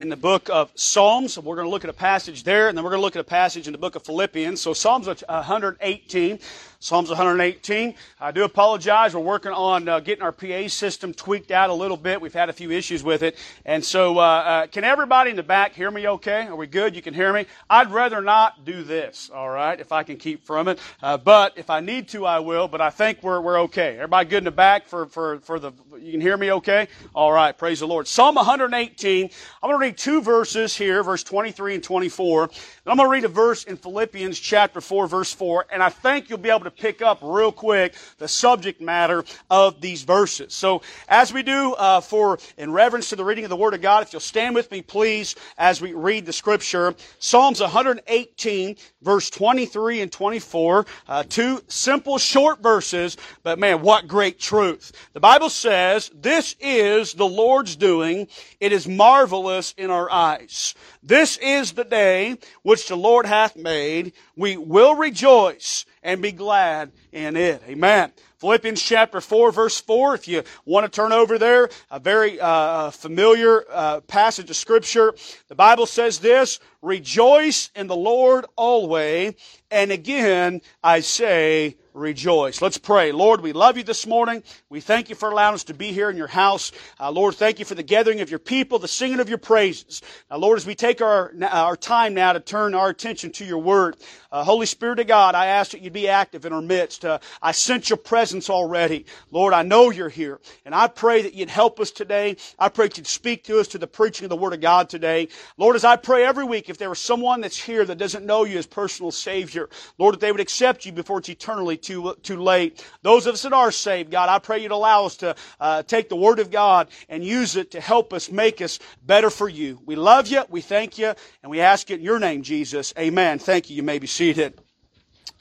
in the book of Psalms. We're going to look at a passage there, and then we're going to look at a passage in the book of Philippians. So Psalms 118. Psalms 118. I do apologize. We're working on uh, getting our PA system tweaked out a little bit. We've had a few issues with it. And so, uh, uh, can everybody in the back hear me okay? Are we good? You can hear me? I'd rather not do this, all right, if I can keep from it. Uh, but if I need to, I will. But I think we're, we're okay. Everybody good in the back for, for, for the, you can hear me okay? All right. Praise the Lord. Psalm 118. I'm going to read two verses here, verse 23 and 24. And I'm going to read a verse in Philippians chapter 4, verse 4. And I think you'll be able to pick up real quick the subject matter of these verses. So, as we do uh, for in reverence to the reading of the Word of God, if you'll stand with me, please, as we read the Scripture, Psalms 118, verse 23 and 24, uh, two simple, short verses, but man, what great truth! The Bible says, "This is the Lord's doing; it is marvelous in our eyes." This is the day which the Lord hath made. We will rejoice and be glad in it. Amen. Philippians chapter 4 verse 4, if you want to turn over there, a very uh, familiar uh, passage of scripture. The Bible says this, rejoice in the Lord always, and again I say rejoice. Let's pray. Lord, we love you this morning. We thank you for allowing us to be here in your house. Uh, Lord, thank you for the gathering of your people, the singing of your praises. Now, Lord, as we take our, our time now to turn our attention to your word, uh, Holy Spirit of God, I ask that you be active in our midst. Uh, I sense your presence already. Lord, I know you're here. And I pray that you'd help us today. I pray that you'd speak to us to the preaching of the Word of God today. Lord, as I pray every week, if there was someone that's here that doesn't know you as personal Savior, Lord, that they would accept you before it's eternally too, too late. Those of us that are saved, God, I pray you'd allow us to uh, take the Word of God and use it to help us make us better for you. We love you. We thank you. And we ask it in your name, Jesus. Amen. Thank you. You may be seated.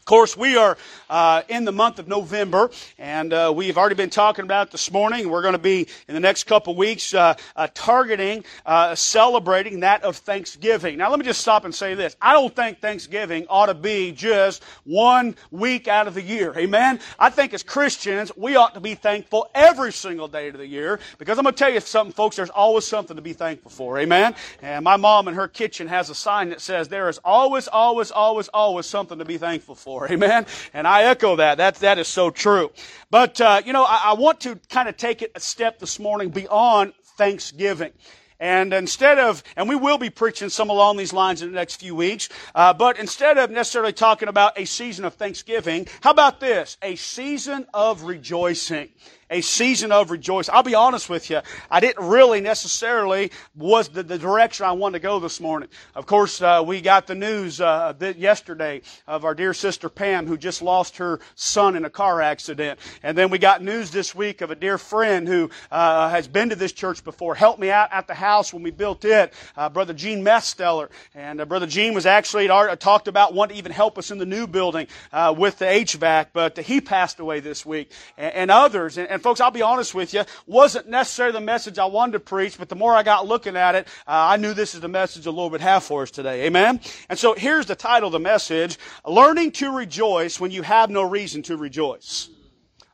Of course, we are uh, in the month of November, and uh, we've already been talking about this morning. We're going to be in the next couple weeks uh, uh targeting, uh, celebrating that of Thanksgiving. Now, let me just stop and say this: I don't think Thanksgiving ought to be just one week out of the year. Amen. I think as Christians, we ought to be thankful every single day of the year because I'm going to tell you something, folks. There's always something to be thankful for. Amen. And my mom in her kitchen has a sign that says there is always, always, always, always something to be thankful for for. Amen. And I echo that. That, that is so true. But, uh, you know, I, I want to kind of take it a step this morning beyond Thanksgiving. And instead of, and we will be preaching some along these lines in the next few weeks, uh, but instead of necessarily talking about a season of thanksgiving, how about this? A season of rejoicing a season of rejoicing. I'll be honest with you, I didn't really necessarily was the, the direction I wanted to go this morning. Of course, uh, we got the news uh, yesterday of our dear sister Pam who just lost her son in a car accident, and then we got news this week of a dear friend who uh, has been to this church before, helped me out at the house when we built it, uh, Brother Gene Mesteller, and uh, Brother Gene was actually talked about wanting to even help us in the new building uh, with the HVAC, but he passed away this week, and, and others. And, and folks, I'll be honest with you, wasn't necessarily the message I wanted to preach, but the more I got looking at it, uh, I knew this is the message the Lord would have for us today. Amen? And so here's the title of the message, Learning to Rejoice When You Have No Reason to Rejoice.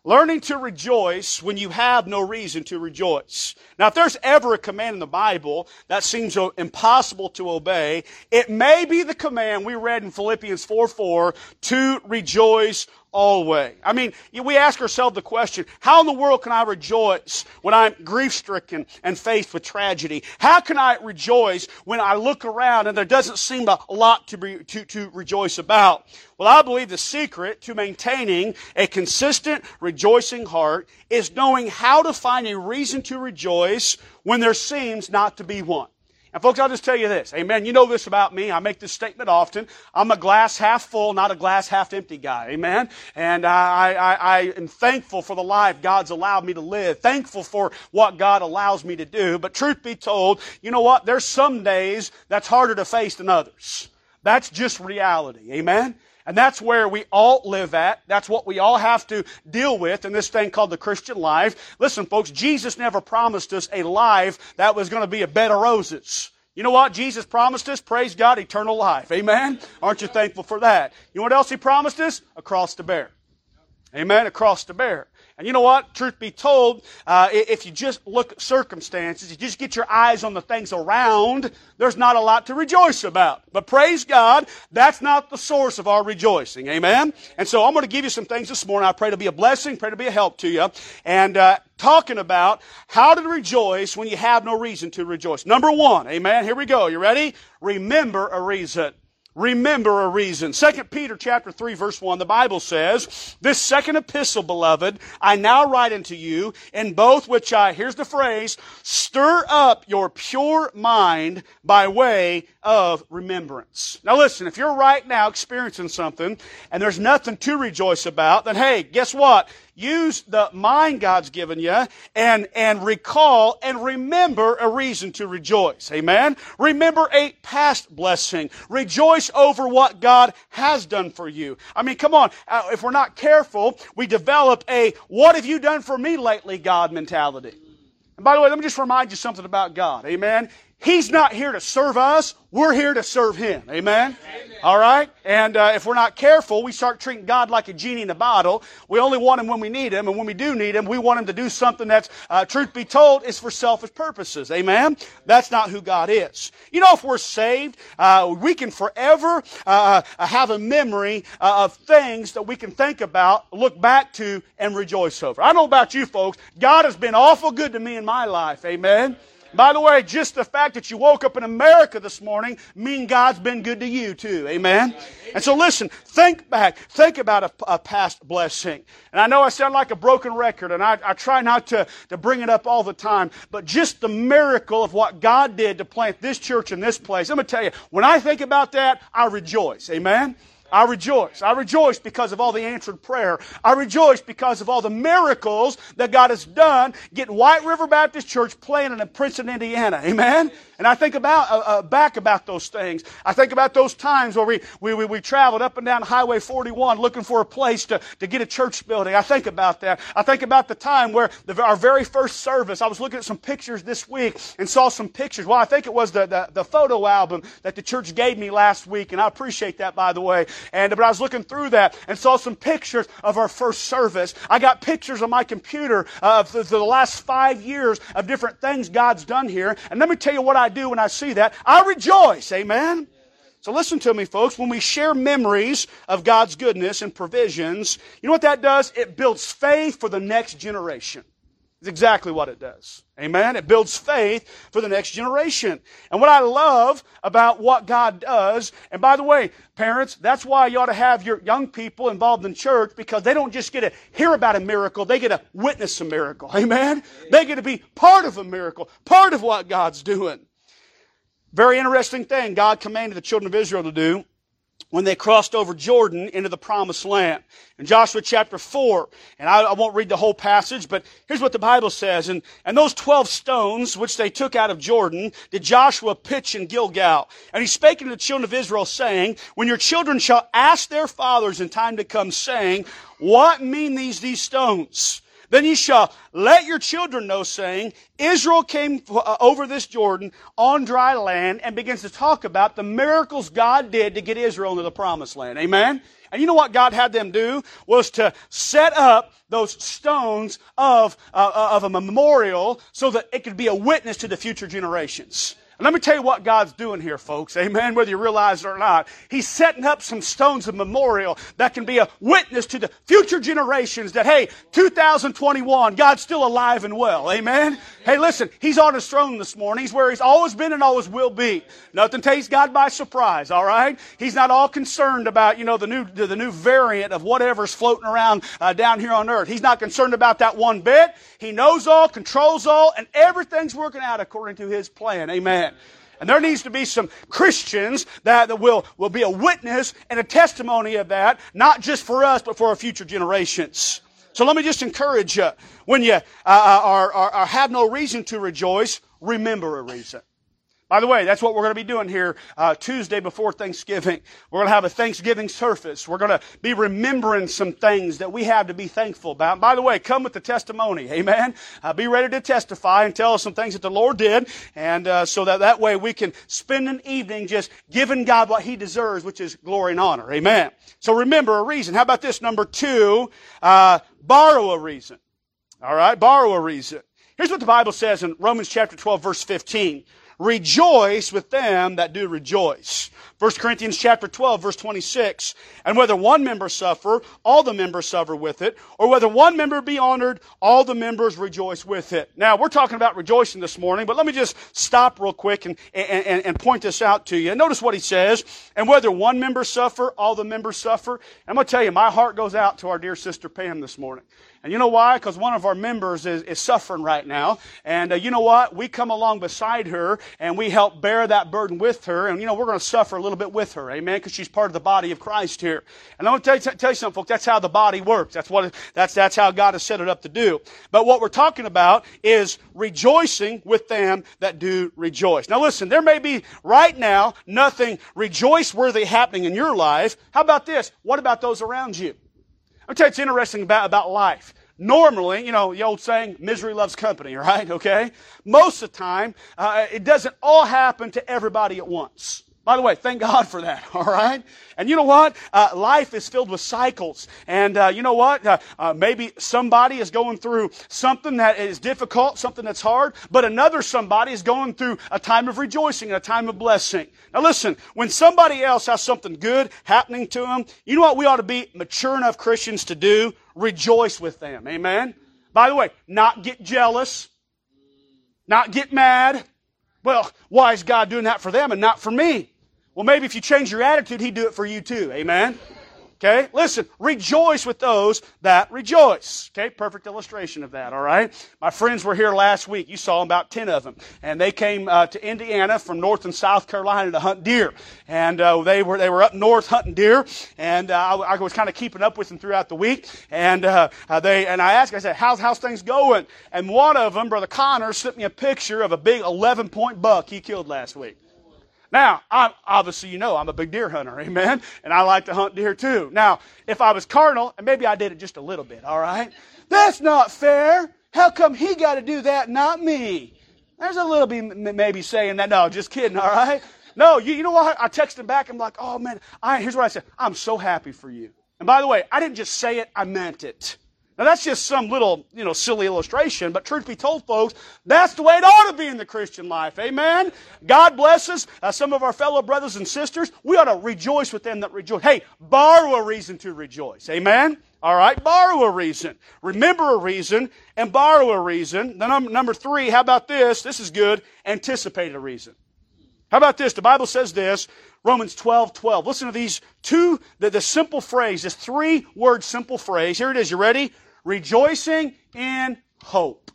Learning to rejoice when you have no reason to rejoice. Now, if there's ever a command in the Bible that seems impossible to obey, it may be the command we read in Philippians 4 4 to rejoice always. I mean, we ask ourselves the question, how in the world can I rejoice when I'm grief stricken and faced with tragedy? How can I rejoice when I look around and there doesn't seem a lot to, be, to, to rejoice about? Well, I believe the secret to maintaining a consistent rejoicing heart is knowing how to find a reason to rejoice when there seems not to be one. And folks, I'll just tell you this. Amen. You know this about me. I make this statement often. I'm a glass half full, not a glass half empty guy. Amen. And I, I, I am thankful for the life God's allowed me to live. Thankful for what God allows me to do. But truth be told, you know what? There's some days that's harder to face than others. That's just reality. Amen. And that's where we all live at. That's what we all have to deal with in this thing called the Christian life. Listen, folks, Jesus never promised us a life that was going to be a bed of roses. You know what Jesus promised us? Praise God, eternal life. Amen? Aren't you thankful for that? You know what else He promised us? A cross to bear. Amen? A cross to bear. And you know what? Truth be told, uh, if you just look at circumstances, you just get your eyes on the things around, there's not a lot to rejoice about. But praise God, that's not the source of our rejoicing. Amen? And so I'm going to give you some things this morning. I pray to be a blessing, pray to be a help to you. And, uh, talking about how to rejoice when you have no reason to rejoice. Number one, amen. Here we go. You ready? Remember a reason remember a reason. 2 Peter chapter 3 verse 1, the Bible says, This second epistle, beloved, I now write unto you, in both which I, here's the phrase, stir up your pure mind by way of remembrance. Now listen, if you're right now experiencing something and there's nothing to rejoice about, then hey, guess what? use the mind God's given you and, and recall and remember a reason to rejoice. Amen? Remember a past blessing. Rejoice over what God has done for you. I mean, come on. Uh, if we're not careful, we develop a what have you done for me lately God mentality. And by the way, let me just remind you something about God. Amen? He's not here to serve us. We're here to serve Him. Amen? Amen. All right? And uh, if we're not careful, we start treating God like a genie in a bottle. We only want Him when we need Him. And when we do need Him, we want Him to do something that's, uh, truth be told, is for selfish purposes. Amen? That's not who God is. You know, if we're saved, uh, we can forever uh, uh, have a memory uh, of things that we can think about, look back to, and rejoice over. I don't know about you folks. God has been awful good to me in my life. Amen? By the way, just the fact that you woke up in America this morning mean God's been good to you too. Amen? And so listen, think back. Think about a, a past blessing. And I know I sound like a broken record and I, I try not to, to bring it up all the time, but just the miracle of what God did to plant this church in this place. I'm going to tell you, when I think about that, I rejoice. Amen? I rejoice. I rejoice because of all the answered prayer. I rejoice because of all the miracles that God has done getting White River Baptist Church planted in Princeton, Indiana. Amen? And I think about, uh, uh, back about those things. I think about those times where we, we, we, we, traveled up and down Highway 41 looking for a place to, to get a church building. I think about that. I think about the time where the, our very first service, I was looking at some pictures this week and saw some pictures. Well, I think it was the, the, the photo album that the church gave me last week, and I appreciate that, by the way. And, but I was looking through that and saw some pictures of our first service. I got pictures on my computer of the, the last five years of different things God's done here. And let me tell you what I do when I see that. I rejoice. Amen. So listen to me, folks. When we share memories of God's goodness and provisions, you know what that does? It builds faith for the next generation. It's exactly what it does. Amen. It builds faith for the next generation. And what I love about what God does, and by the way, parents, that's why you ought to have your young people involved in church because they don't just get to hear about a miracle, they get to witness a miracle. Amen. They get to be part of a miracle, part of what God's doing. Very interesting thing God commanded the children of Israel to do when they crossed over Jordan into the promised land. In Joshua chapter 4, and I, I, won't read the whole passage, but here's what the Bible says. And, and those 12 stones which they took out of Jordan did Joshua pitch in Gilgal. And he spake unto the children of Israel, saying, When your children shall ask their fathers in time to come, saying, What mean these, these stones? Then you shall let your children know, saying, Israel came uh, over this Jordan on dry land and begins to talk about the miracles God did to get Israel into the promised land. Amen? And you know what God had them do? Was to set up those stones of, uh, of a memorial so that it could be a witness to the future generations. Let me tell you what God's doing here, folks. Amen. Whether you realize it or not. He's setting up some stones of memorial that can be a witness to the future generations that, hey, 2021, God's still alive and well. Amen. Hey, listen, He's on His throne this morning. He's where He's always been and always will be. Nothing takes God by surprise, all right? He's not all concerned about, you know, the new, the new variant of whatever's floating around uh, down here on earth. He's not concerned about that one bit. He knows all, controls all, and everything's working out according to His plan. Amen. And there needs to be some Christians that, that will, will be a witness and a testimony of that, not just for us, but for our future generations. So let me just encourage you, when you uh, uh are, are, are, have no reason to rejoice, remember a reason. By the way, that's what we're going to be doing here uh, Tuesday before Thanksgiving. We're going to have a Thanksgiving service. We're going to be remembering some things that we have to be thankful about. by the way, come with the testimony. Amen. Uh, be ready to testify and tell us some things that the Lord did, and uh, so that that way we can spend an evening just giving God what He deserves, which is glory and honor. Amen. So remember a reason. How about this number two? Uh, borrow a reason. All right? Borrow a reason. Here's what the Bible says in Romans chapter 12 verse 15. Rejoice with them that do rejoice. 1 Corinthians chapter 12 verse 26. And whether one member suffer, all the members suffer with it, or whether one member be honored, all the members rejoice with it. Now, we're talking about rejoicing this morning, but let me just stop real quick and, and, and point this out to you. Notice what he says. And whether one member suffer, all the members suffer. I'm going to tell you, my heart goes out to our dear sister Pam this morning. And you know why? Because one of our members is, is suffering right now. And uh, you know what? We come along beside her and we help bear that burden with her. And you know, we're going to suffer a little bit with her. Amen? Because she's part of the body of Christ here. And I'm going to tell you, tell you something, folks. That's how the body works. That's what, that's, that's how God has set it up to do. But what we're talking about is rejoicing with them that do rejoice. Now listen, there may be right now nothing rejoice worthy happening in your life. How about this? What about those around you? I'll tell you, it's interesting about, about life. Normally, you know, the old saying, misery loves company, right? Okay? Most of the time, uh, it doesn't all happen to everybody at once. By the way, thank God for that, all right? And you know what? Uh, life is filled with cycles. And uh, you know what? Uh, uh, maybe somebody is going through something that is difficult, something that's hard, but another somebody is going through a time of rejoicing and a time of blessing. Now listen, when somebody else has something good happening to them, you know what we ought to be mature enough Christians to do? Rejoice with them. Amen? By the way, not get jealous, not get mad. Well, why is God doing that for them and not for me? Well, maybe if you change your attitude, He'd do it for you too. Amen? Okay? Listen, rejoice with those that rejoice. Okay? Perfect illustration of that, all right? My friends were here last week. You saw about 10 of them. And they came uh, to Indiana from North and South Carolina to hunt deer. And uh, they, were, they were up north hunting deer. And uh, I, I, was kind of keeping up with them throughout the week. And, uh, uh, they, and I asked, I said, how's, how's things going? And one of them, Brother Connor, sent me a picture of a big 11 point buck he killed last week. Now, I'm, obviously, you know, I'm a big deer hunter, amen? And I like to hunt deer too. Now, if I was carnal, and maybe I did it just a little bit, all right? That's not fair. How come he got to do that, not me? There's a little bit maybe saying that. No, just kidding, all right? No, you, you know what? I texted him back. I'm like, oh man, I, here's what I said. I'm so happy for you. And by the way, I didn't just say it, I meant it. Now that's just some little, you know, silly illustration, but truth be told, folks, that's the way it ought to be in the Christian life. Amen? God bless us. Uh, some of our fellow brothers and sisters, we ought to rejoice with them that rejoice. Hey, borrow a reason to rejoice. Amen? All right, borrow a reason. Remember a reason and borrow a reason. Then number three, how about this? This is good. Anticipate a reason. How about this? The Bible says this, Romans 12, 12. Listen to these two, the, the simple phrase, this three word simple phrase. Here it is. You ready? Rejoicing in hope.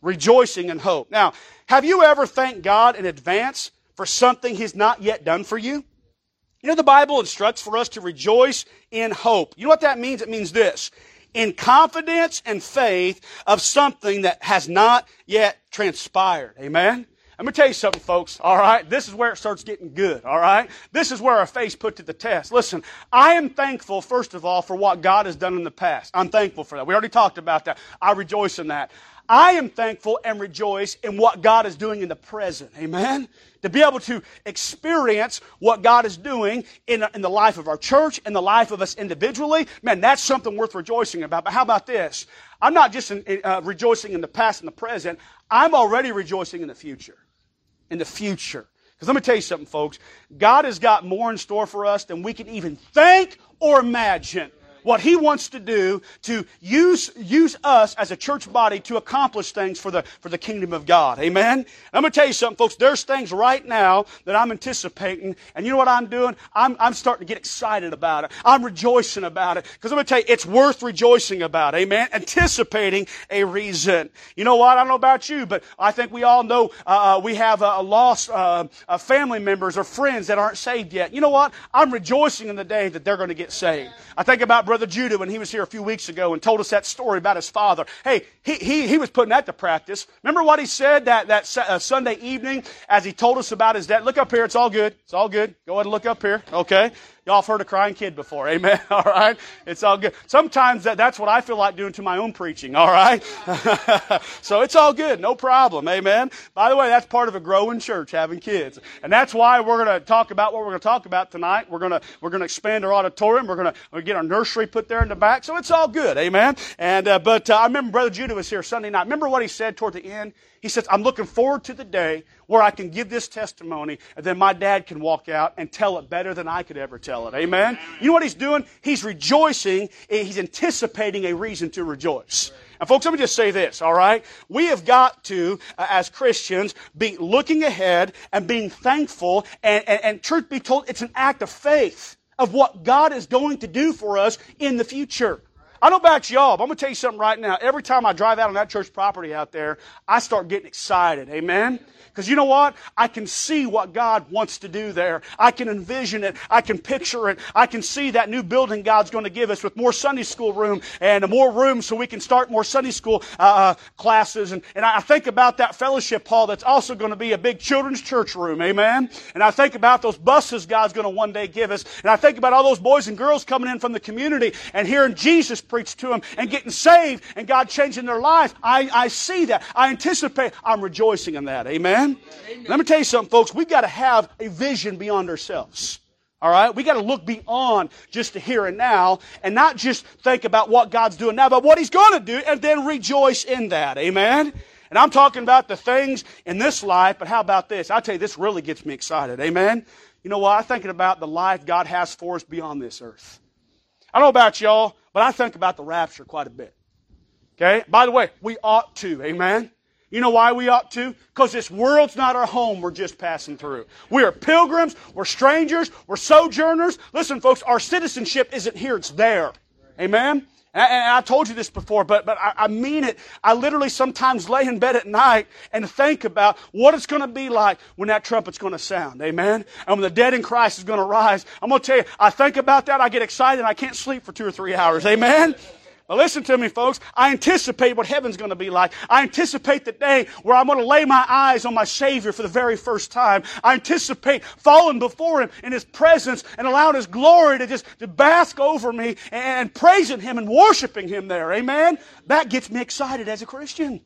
Rejoicing in hope. Now, have you ever thanked God in advance for something He's not yet done for you? You know, the Bible instructs for us to rejoice in hope. You know what that means? It means this. In confidence and faith of something that has not yet transpired. Amen? Let me tell you something, folks. All right. This is where it starts getting good. All right. This is where our faith put to the test. Listen, I am thankful, first of all, for what God has done in the past. I'm thankful for that. We already talked about that. I rejoice in that. I am thankful and rejoice in what God is doing in the present. Amen? To be able to experience what God is doing in, in the life of our church, in the life of us individually, man, that's something worth rejoicing about. But how about this? I'm not just in, uh, rejoicing in the past and the present, I'm already rejoicing in the future in the future. Because let me tell you something, folks. God has got more in store for us than we can even think or imagine what He wants to do to use, use us as a church body to accomplish things for the, for the kingdom of God. Amen? I'm going to tell you something, folks. There's things right now that I'm anticipating, and you know what I'm doing? I'm, I'm starting to get excited about it. I'm rejoicing about it. Because I'm going to tell you, it's worth rejoicing about. Amen? Anticipating a reason. You know what? I don't know about you, but I think we all know uh, uh we have a, lost uh, uh, family members or friends that aren't saved yet. You know what? I'm rejoicing in the day that they're going to get saved. I think about Brother Judah when he was here a few weeks ago and told us that story about his father. Hey, he, he, he was putting that to practice. Remember what he said that, that uh, Sunday evening as he told us about his dad? Look up here. It's all good. It's all good. Go ahead and look up here. Okay. Y'all have heard a crying kid before. Amen. All right. It's all good. Sometimes that, that's what I feel like doing to my own preaching. All right. so it's all good. No problem. Amen. By the way, that's part of a growing church, having kids. And that's why we're going to talk about what we're going to talk about tonight. We're going to, we're going to expand our auditorium. We're going to get our nursery put there in the back. So it's all good. Amen. And, uh, but uh, I remember Brother Judah was here Sunday night. Remember what he said toward the end? He says, I'm looking forward to the day where I can give this testimony and then my dad can walk out and tell it better than I could ever tell it. Amen? You know what he's doing? He's rejoicing. He's anticipating a reason to rejoice. And folks, let me just say this, all right? We have got to, uh, as Christians, be looking ahead and being thankful and, and, and truth be told, it's an act of faith of what God is going to do for us in the future. I don't know about y'all, but I'm going to tell you something right now. Every time I drive out on that church property out there, I start getting excited. Amen? Because you know what? I can see what God wants to do there. I can envision it. I can picture it. I can see that new building God's going to give us with more Sunday school room and more room so we can start more Sunday school uh, uh, classes. And, and I think about that fellowship hall that's also going to be a big children's church room. Amen? And I think about those buses God's going to one day give us. And I think about all those boys and girls coming in from the community and hearing Jesus preach to them and getting saved and God changing their lives. I, I see that. I anticipate. I'm rejoicing in that. Amen? Amen? Let me tell you something, folks. We've got to have a vision beyond ourselves. All right? We got to look beyond just the here and now and not just think about what God's doing now, but what He's going to do and then rejoice in that. Amen? And I'm talking about the things in this life, but how about this? I tell you, this really gets me excited. Amen? You know what? I'm thinking about the life God has for us beyond this earth. I don't know about y'all, but I think about the rapture quite a bit. Okay? By the way, we ought to. Amen? You know why we ought to? Because this world's not our home we're just passing through. We are pilgrims, we're strangers, we're sojourners. Listen, folks, our citizenship isn't here, it's there. Amen? And I told you this before, but, but I, mean it. I literally sometimes lay in bed at night and think about what it's going to be like when that trumpet's going to sound. Amen? And when the dead in Christ is going to rise. I'm going to tell you, I think about that, I get excited, and I can't sleep for two or three hours. Amen? Now listen to me, folks. I anticipate what heaven's going to be like. I anticipate the day where I'm going to lay my eyes on my Savior for the very first time. I anticipate falling before Him in His presence and allowing His glory to just to bask over me and praising Him and worshiping Him there. Amen? That gets me excited as a Christian.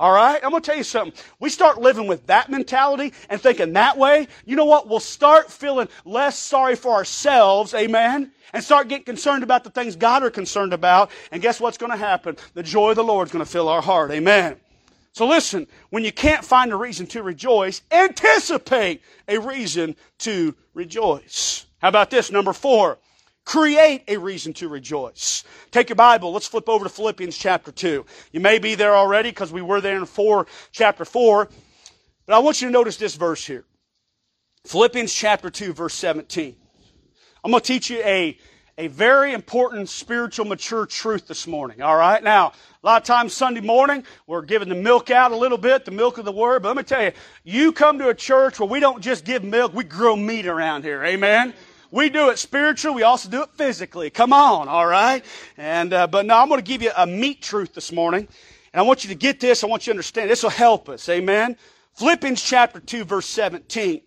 All right? I'm going to tell you something. We start living with that mentality and thinking that way. You know what? We'll start feeling less sorry for ourselves. Amen? and start getting concerned about the things God are concerned about. And guess what's going to happen? The joy of the Lord is going to fill our heart. Amen. So listen, when you can't find a reason to rejoice, anticipate a reason to rejoice. How about this? Number four, create a reason to rejoice. Take your Bible, let's flip over to Philippians chapter 2. You may be there already because we were there in 4, chapter 4. But I want you to notice this verse here. Philippians chapter 2, verse 17. I'm going to teach you a, a very important spiritual mature truth this morning. All right. Now, a lot of times Sunday morning, we're giving the milk out a little bit, the milk of the word. But let me tell you, you come to a church where we don't just give milk, we grow meat around here. Amen. We do it spiritually. We also do it physically. Come on, all right? And uh, but now I'm going to give you a meat truth this morning, and I want you to get this. I want you to understand. This will help us. Amen. Philippians chapter two, verse seventeen.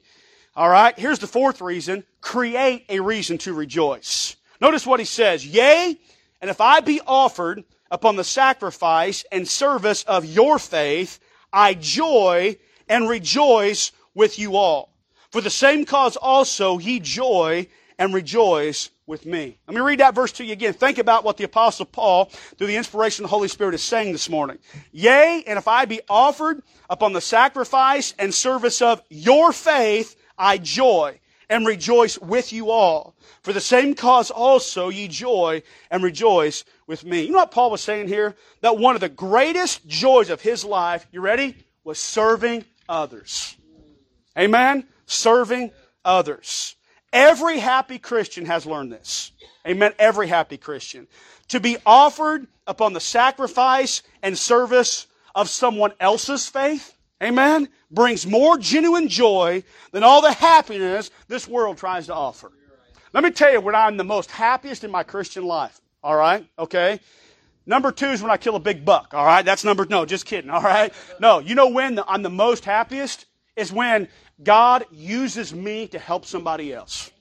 All right, here's the fourth reason create a reason to rejoice. Notice what he says Yea, and if I be offered upon the sacrifice and service of your faith, I joy and rejoice with you all. For the same cause also ye joy and rejoice with me. Let me read that verse to you again. Think about what the apostle Paul, through the inspiration of the Holy Spirit, is saying this morning. Yea, and if I be offered upon the sacrifice and service of your faith, I joy and rejoice with you all. For the same cause also ye joy and rejoice with me. You know what Paul was saying here? That one of the greatest joys of his life, you ready? Was serving others. Amen? Serving others. Every happy Christian has learned this. Amen? Every happy Christian. To be offered upon the sacrifice and service of someone else's faith. Amen? brings more genuine joy than all the happiness this world tries to offer. Let me tell you when I'm the most happiest in my Christian life. All right? Okay? Number two is when I kill a big buck. All right? That's number, no, just kidding. All right? No, you know when I'm the most happiest? Is when God uses me to help somebody else.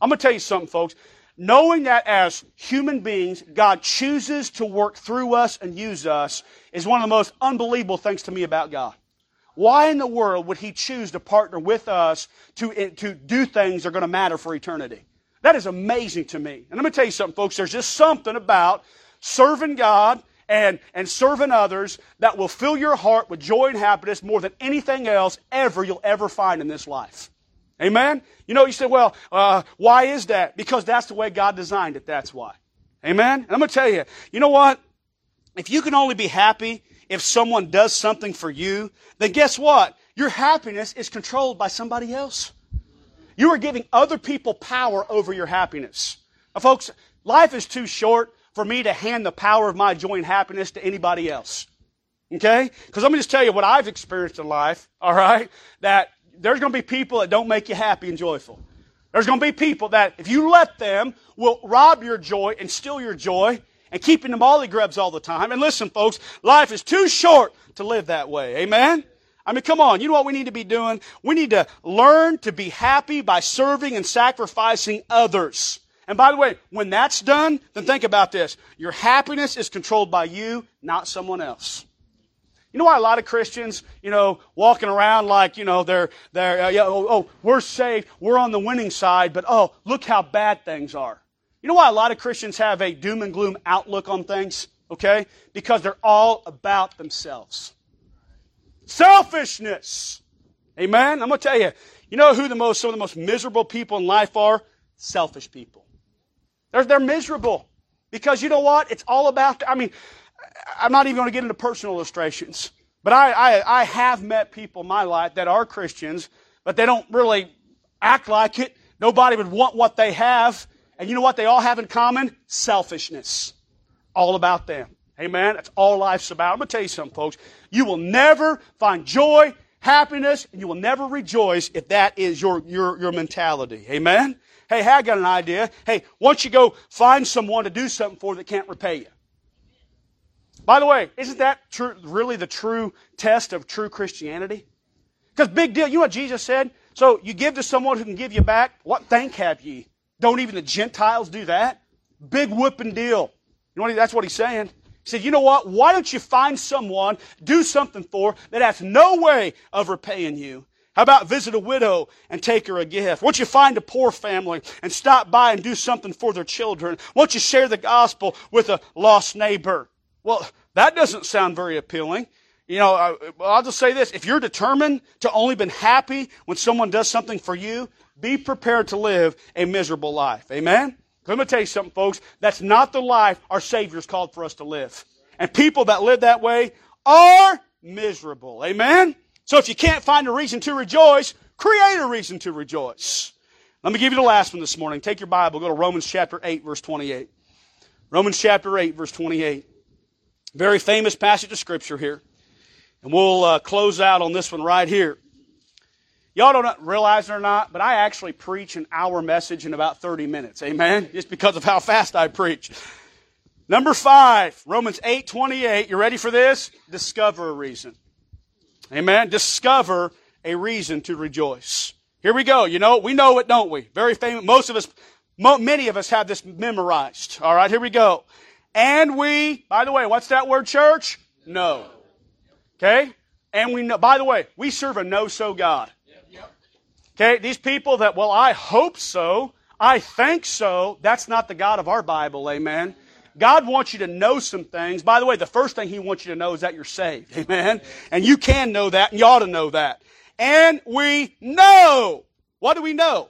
I'm going to tell you something, folks. Knowing that as human beings, God chooses to work through us and use us is one of the most unbelievable things to me about God. Why in the world would He choose to partner with us to, eh, to do things that are going to matter for eternity? That is amazing to me. And let me tell you something, folks. There's just something about serving God and, and serving others that will fill your heart with joy and happiness more than anything else ever you'll ever find in this life. Amen? You know, you say, well, uh, why is that? Because that's the way God designed it. That's why. Amen? And I'm going to tell you, you know what? If you can only be happy if someone does something for you, then guess what? Your happiness is controlled by somebody else. You are giving other people power over your happiness. Now, folks, life is too short for me to hand the power of my joy and happiness to anybody else. Okay? Because let me just tell you what I've experienced in life, all right? That there's going to be people that don't make you happy and joyful. There's going to be people that, if you let them, will rob your joy and steal your joy and keep in the molly grubs all the time. And listen, folks, life is too short to live that way. Amen? I mean, come on. You know what we need to be doing? We need to learn to be happy by serving and sacrificing others. And by the way, when that's done, then think about this. Your happiness is controlled by you, not someone else. You know why a lot of Christians, you know, walking around like, you know, they're, they're, uh, yeah, oh, oh, we're saved, we're on the winning side, but oh, look how bad things are. You know why a lot of Christians have a doom and gloom outlook on things? Okay? Because they're all about themselves. Selfishness. Amen? I'm going to tell you, you know who the most, some of the most miserable people in life are? Selfish people. They're, they're miserable. Because you know what? It's all about, I mean, I'm not even going to get into personal illustrations, but I, I, I have met people in my life that are Christians, but they don't really act like it. Nobody would want what they have. And you know what they all have in common? Selfishness. All about them. Amen. That's all life's about. I'm going to tell you something, folks. You will never find joy, happiness, and you will never rejoice if that is your, your, your mentality. Amen. Hey, hey, I got an idea. Hey, once you go find someone to do something for that can't repay you. By the way, isn't that true, really the true test of true Christianity? Because big deal, you know what Jesus said? So you give to someone who can give you back. What thank have ye? Don't even the Gentiles do that? Big whooping deal. You know what he, that's what he's saying. He said, you know what? Why don't you find someone, do something for, that has no way of repaying you? How about visit a widow and take her a gift? Won't you find a poor family and stop by and do something for their children? Won't you share the gospel with a lost neighbor? Well, that doesn't sound very appealing. You know, uh, I, I'll just say this. If you're determined to only be happy when someone does something for you, be prepared to live a miserable life. Amen? Let me tell you something, folks. That's not the life our Savior's called for us to live. And people that live that way are miserable. Amen? So if you can't find a reason to rejoice, create a reason to rejoice. Let me give you the last one this morning. Take your Bible, go to Romans chapter 8, verse 28. Romans chapter 8, verse 28. Very famous passage of Scripture here. And we'll uh, close out on this one right here. Y'all don't realize it or not, but I actually preach an hour message in about 30 minutes. Amen? Just because of how fast I preach. Number five, Romans 8, 28. You ready for this? Discover a reason. Amen? Discover a reason to rejoice. Here we go. You know, we know it, don't we? Very famous. Most of us, many of us have this memorized. All right, here we go. And we, by the way, what's that word, church? No. Okay? And we know, by the way, we serve a no so God. Okay? These people that, well, I hope so, I think so, that's not the God of our Bible, amen? God wants you to know some things. By the way, the first thing He wants you to know is that you're saved. Amen? And you can know that, and you ought to know that. And we know. What do we know?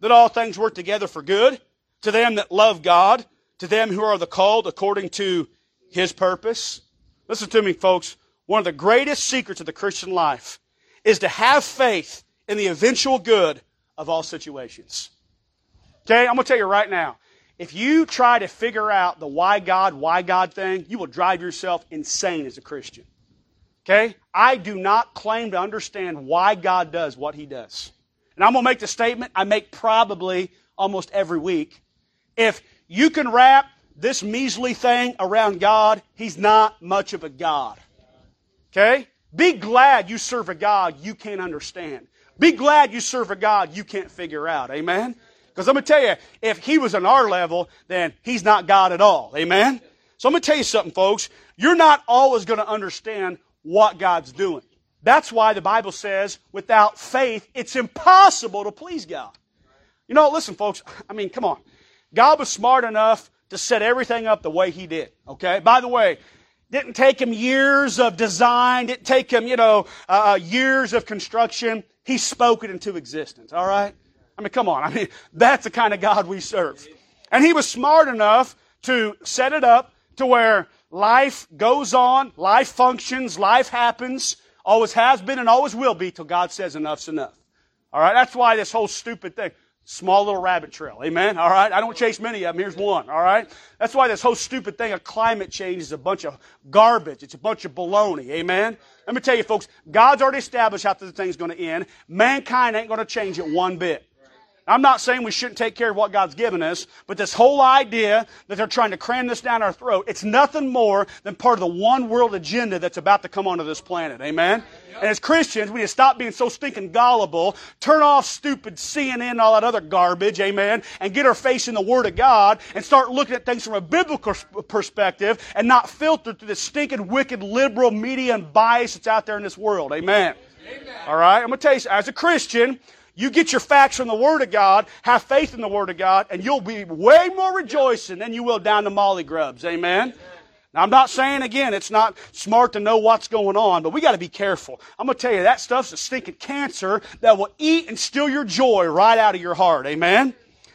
That all things work together for good to them that love God, to them who are the called according to his purpose. Listen to me, folks. One of the greatest secrets of the Christian life is to have faith in the eventual good of all situations. Okay, I'm going to tell you right now. If you try to figure out the why God, why God thing, you will drive yourself insane as a Christian. Okay? I do not claim to understand why God does what He does. And I'm going to make the statement I make probably almost every week. If you can wrap this measly thing around God, He's not much of a God. Okay? Be glad you serve a God you can't understand. Be glad you serve a God you can't figure out. Amen? Because I'm going to tell you, if he was on our level, then he's not God at all. Amen? So I'm going to tell you something, folks. You're not always going to understand what God's doing. That's why the Bible says, without faith, it's impossible to please God. You know, listen, folks, I mean, come on. God was smart enough to set everything up the way He did. Okay? By the way, didn't take Him years of design, didn't take Him, you know, uh, uh, years of construction. He spoke it into existence. All right? I mean, come on. I mean, that's the kind of God we serve. And He was smart enough to set it up to where life goes on, life functions, life happens, always has been and always will be till God says enough's enough. All right? That's why this whole stupid thing. Small little rabbit trail. Amen? All right? I don't chase many of them. Here's one. All right? That's why this whole stupid thing of climate change is a bunch of garbage. It's a bunch of baloney. Amen? Let me tell you, folks, God's already established how the thing's going to end. Mankind ain't going to change it one bit. I'm not saying we shouldn't take care of what God's given us, but this whole idea that they're trying to cram this down our throat, it's nothing more than part of the one world agenda that's about to come onto this planet. Amen? And as Christians, we need to stop being so stinking gullible, turn off stupid CNN and all that other garbage, amen, and get our face in the Word of God and start looking at things from a biblical perspective and not filtered through the stinking, wicked, liberal media and bias that's out there in this world. Amen. amen. All right? I'm going to tell you, as a Christian, you get your facts from the Word of God, have faith in the Word of God, and you'll be way more rejoicing than you will down to Molly Grubs. Amen? Now, I'm not saying again it's not smart to know what's going on, but we got to be careful. I'm going to tell you that stuff's a stinking cancer that will eat and steal your joy right out of your heart. Amen?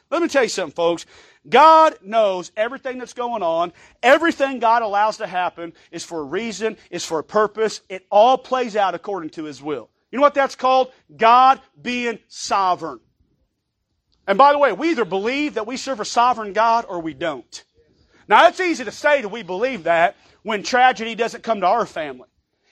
Let me tell you something, folks. God knows everything that's going on. Everything God allows to happen is for a reason, is for a purpose. It all plays out according to His will. You know what that's called? God being sovereign. And by the way, we either believe that we serve a sovereign God or we don't. Now, it's easy to say that we believe that when tragedy doesn't come to our family.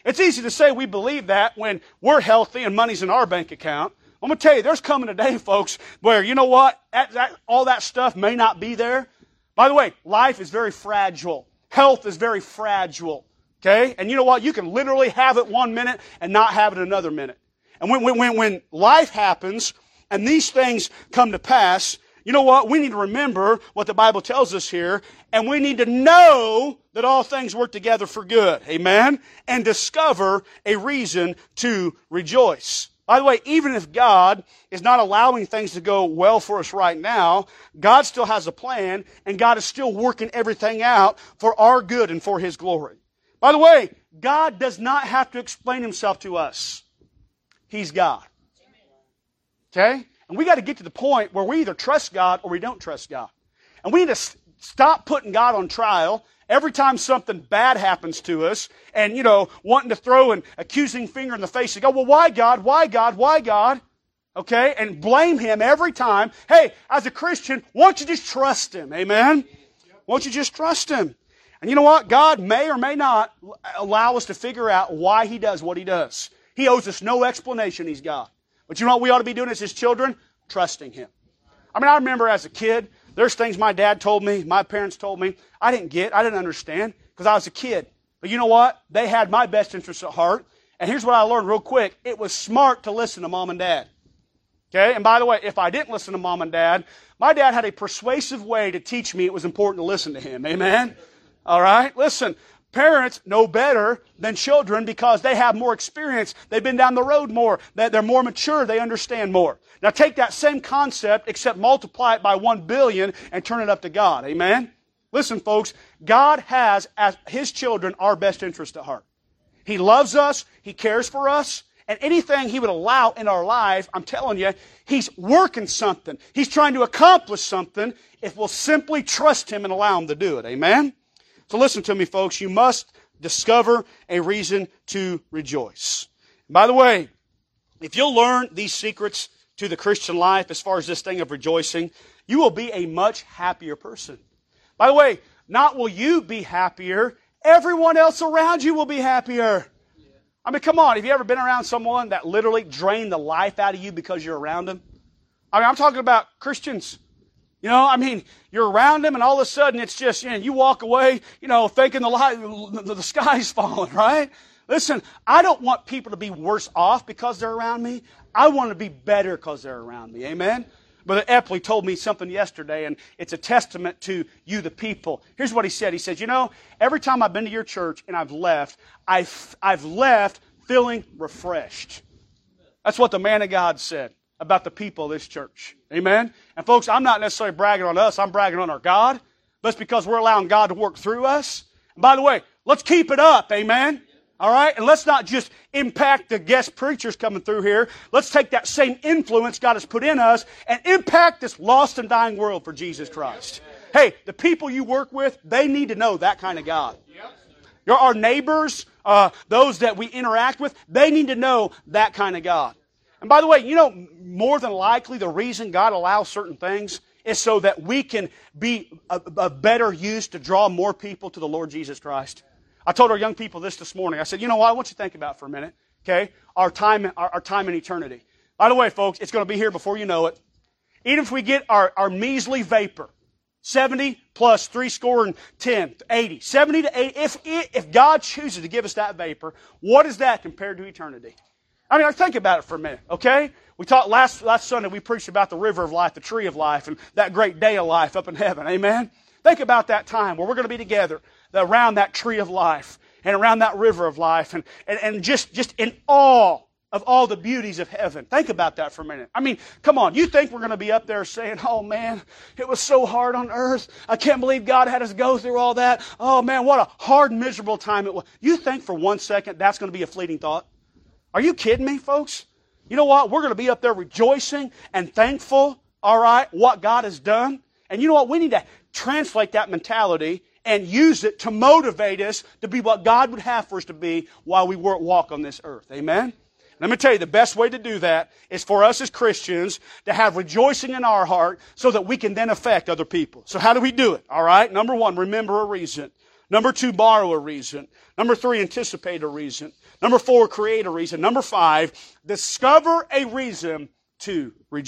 It's easy to say we believe that when we're healthy and money's in our bank account. I'm going to tell you, there's coming a day, folks, where you know what? That, that, all that stuff may not be there. By the way, life is very fragile. Health is very fragile. Okay? And you know what? You can literally have it one minute and not have it another minute. And when, when, when life happens and these things come to pass, you know what? We need to remember what the Bible tells us here, and we need to know that all things work together for good. Amen? And discover a reason to rejoice. By the way, even if God is not allowing things to go well for us right now, God still has a plan, and God is still working everything out for our good and for His glory. By the way, God does not have to explain himself to us. He's God. Okay? And we got to get to the point where we either trust God or we don't trust God. And we need to stop putting God on trial every time something bad happens to us and, you know, wanting to throw an accusing finger in the face and go, well, why God? Why God? Why God? Okay? And blame Him every time. Hey, as a Christian, won't you just trust Him? Amen? Won't you just trust Him? And you know what? God may or may not allow us to figure out why He does what He does. He owes us no explanation, He's God. But you know what we ought to be doing as His children? Trusting Him. I mean, I remember as a kid, there's things my dad told me, my parents told me, I didn't get, I didn't understand, because I was a kid. But you know what? They had my best interests at heart. And here's what I learned real quick. It was smart to listen to mom and dad. Okay? And by the way, if I didn't listen to mom and dad, my dad had a persuasive way to teach me it was important to listen to him. Amen? All right? Listen, parents know better than children because they have more experience. They've been down the road more. They're more mature. They understand more. Now take that same concept, except multiply it by one billion and turn it up to God. Amen? Listen, folks, God has, as His children, our best interest at heart. He loves us. He cares for us. And anything He would allow in our life, I'm telling you, He's working something. He's trying to accomplish something if we'll simply trust Him and allow Him to do it. Amen? So listen to me, folks. You must discover a reason to rejoice. By the way, if you'll learn these secrets to the Christian life as far as this thing of rejoicing, you will be a much happier person. By the way, not will you be happier, everyone else around you will be happier. I mean, come on, have you ever been around someone that literally drained the life out of you because you're around them? I mean, I'm talking about Christians. You know, I mean, you're around them, and all of a sudden it's just, you know, you walk away, you know, thinking the, light, the, the sky's falling, right? Listen, I don't want people to be worse off because they're around me. I want to be better because they're around me. Amen? Brother Epley told me something yesterday, and it's a testament to you, the people. Here's what he said. He said, You know, every time I've been to your church and I've left, I've, I've left feeling refreshed. That's what the man of God said about the people of this church. Amen? And folks, I'm not necessarily bragging on us, I'm bragging on our God. But it's because we're allowing God to work through us. And by the way, let's keep it up. Amen? All right? And let's not just impact the guest preachers coming through here. Let's take that same influence God has put in us and impact this lost and dying world for Jesus Christ. Hey, the people you work with, they need to know that kind of God. Our neighbors, uh, those that we interact with, they need to know that kind of God. And by the way, you know, more than likely the reason God allows certain things is so that we can be a, a better use to draw more people to the Lord Jesus Christ. I told our young people this this morning. I said, you know what? I want you to think about for a minute. Okay, our time, our, our time in eternity. By the way, folks, it's going to be here before you know it. Even if we get our, our measly vapor, 70 plus 3 score and 10, 80. 70 to 80. If, if God chooses to give us that vapor, what is that compared to eternity? I mean, think about it for a minute, okay? We talked last, last Sunday, we preached about the river of life, the tree of life, and that great day of life up in heaven. Amen? Think about that time where we're going to be together around that tree of life and around that river of life and, and, and just, just in awe of all the beauties of heaven. Think about that for a minute. I mean, come on. You think we're going to be up there saying, oh man, it was so hard on earth. I can't believe God had us go through all that. Oh man, what a hard, miserable time it was. You think for one second that's going to be a fleeting thought? Are you kidding me, folks? You know what? We're going to be up there rejoicing and thankful, all right, what God has done. And you know what? We need to translate that mentality and use it to motivate us to be what God would have for us to be while we walk on this earth. Amen? Let me tell you, the best way to do that is for us as Christians to have rejoicing in our heart so that we can then affect other people. So how do we do it? All right. Number one, remember a reason. Number two, borrow a reason. Number three, anticipate a reason. Number four, create a reason. Number five, discover a reason to rejoice.